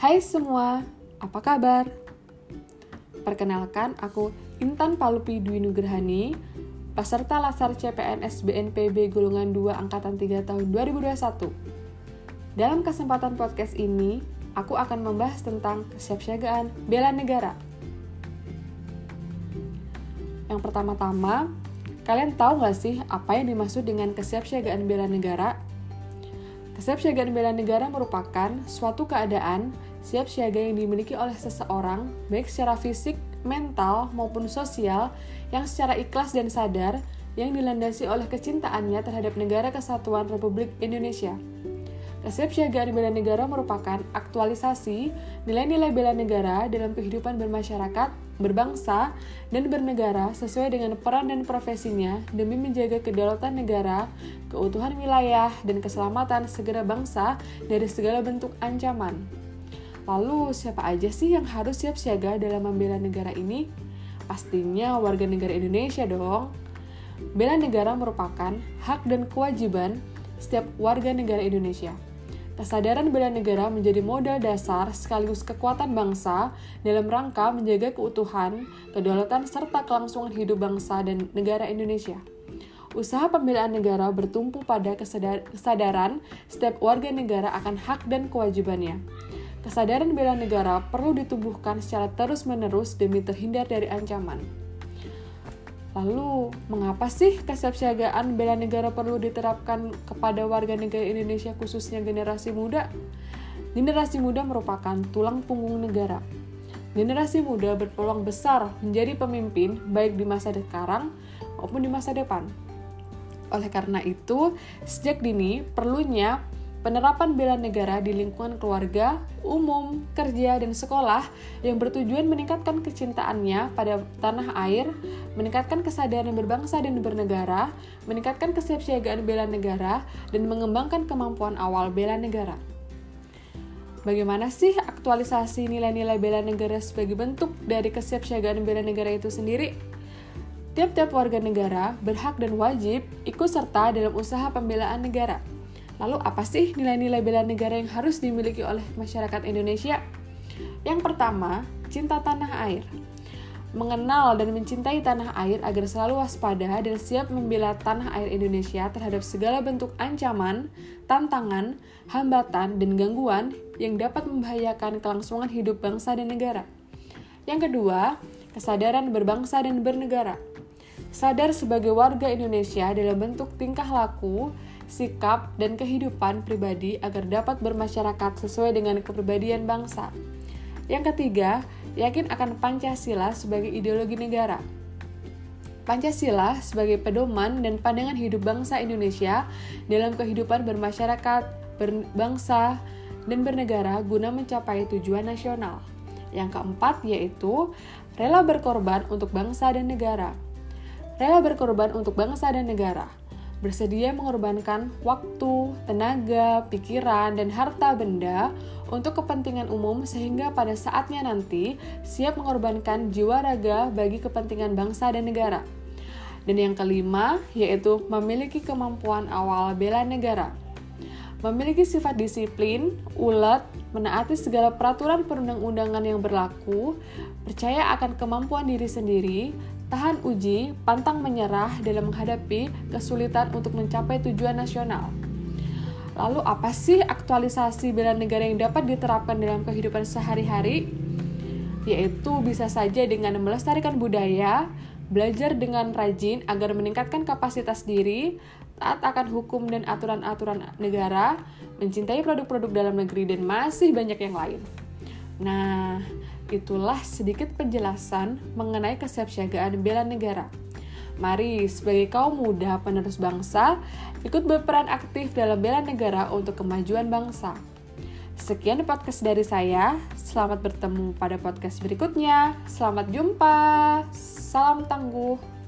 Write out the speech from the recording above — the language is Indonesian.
Hai semua, apa kabar? Perkenalkan, aku Intan Palupi Dwi Nugrahani, peserta Lasar CPNS BNPB Golongan 2 Angkatan 3 tahun 2021. Dalam kesempatan podcast ini, aku akan membahas tentang kesiapsiagaan bela negara. Yang pertama-tama, kalian tahu nggak sih apa yang dimaksud dengan kesiapsiagaan bela negara? Kesiapsiagaan bela negara merupakan suatu keadaan siap siaga yang dimiliki oleh seseorang, baik secara fisik, mental, maupun sosial, yang secara ikhlas dan sadar, yang dilandasi oleh kecintaannya terhadap negara kesatuan Republik Indonesia. Kesiapsiagaan bela negara merupakan aktualisasi nilai-nilai bela negara dalam kehidupan bermasyarakat, berbangsa, dan bernegara sesuai dengan peran dan profesinya demi menjaga kedaulatan negara, keutuhan wilayah, dan keselamatan segera bangsa dari segala bentuk ancaman. Lalu, siapa aja sih yang harus siap siaga dalam membela negara ini? Pastinya warga negara Indonesia dong. Bela negara merupakan hak dan kewajiban setiap warga negara Indonesia. Kesadaran bela negara menjadi modal dasar sekaligus kekuatan bangsa dalam rangka menjaga keutuhan, kedaulatan, serta kelangsungan hidup bangsa dan negara Indonesia. Usaha pembelaan negara bertumpu pada kesadaran setiap warga negara akan hak dan kewajibannya. Kesadaran bela negara perlu ditumbuhkan secara terus-menerus demi terhindar dari ancaman. Lalu, mengapa sih kesiapsiagaan bela negara perlu diterapkan kepada warga negara Indonesia khususnya generasi muda? Generasi muda merupakan tulang punggung negara. Generasi muda berpeluang besar menjadi pemimpin baik di masa sekarang maupun di masa depan. Oleh karena itu, sejak dini perlunya Penerapan bela negara di lingkungan keluarga, umum, kerja, dan sekolah yang bertujuan meningkatkan kecintaannya pada tanah air, meningkatkan kesadaran berbangsa dan bernegara, meningkatkan kesiapsiagaan bela negara, dan mengembangkan kemampuan awal bela negara. Bagaimana sih aktualisasi nilai-nilai bela negara sebagai bentuk dari kesiapsiagaan bela negara itu sendiri? Tiap-tiap warga negara berhak dan wajib ikut serta dalam usaha pembelaan negara Lalu apa sih nilai-nilai bela negara yang harus dimiliki oleh masyarakat Indonesia? Yang pertama, cinta tanah air. Mengenal dan mencintai tanah air agar selalu waspada dan siap membela tanah air Indonesia terhadap segala bentuk ancaman, tantangan, hambatan, dan gangguan yang dapat membahayakan kelangsungan hidup bangsa dan negara. Yang kedua, kesadaran berbangsa dan bernegara. Sadar sebagai warga Indonesia dalam bentuk tingkah laku, sikap, dan kehidupan pribadi agar dapat bermasyarakat sesuai dengan kepribadian bangsa. Yang ketiga, yakin akan Pancasila sebagai ideologi negara. Pancasila sebagai pedoman dan pandangan hidup bangsa Indonesia dalam kehidupan bermasyarakat, berbangsa, dan bernegara guna mencapai tujuan nasional. Yang keempat yaitu rela berkorban untuk bangsa dan negara. Rela berkorban untuk bangsa dan negara bersedia mengorbankan waktu, tenaga, pikiran, dan harta benda untuk kepentingan umum sehingga pada saatnya nanti siap mengorbankan jiwa raga bagi kepentingan bangsa dan negara. Dan yang kelima, yaitu memiliki kemampuan awal bela negara. Memiliki sifat disiplin, ulet, menaati segala peraturan perundang-undangan yang berlaku, percaya akan kemampuan diri sendiri, tahan uji, pantang menyerah dalam menghadapi kesulitan untuk mencapai tujuan nasional. Lalu apa sih aktualisasi bela negara yang dapat diterapkan dalam kehidupan sehari-hari? Yaitu bisa saja dengan melestarikan budaya, belajar dengan rajin agar meningkatkan kapasitas diri, taat akan hukum dan aturan-aturan negara, mencintai produk-produk dalam negeri, dan masih banyak yang lain. Nah, itulah sedikit penjelasan mengenai kesiapsiagaan bela negara. Mari, sebagai kaum muda penerus bangsa, ikut berperan aktif dalam bela negara untuk kemajuan bangsa. Sekian podcast dari saya. Selamat bertemu pada podcast berikutnya. Selamat jumpa. Salam tangguh.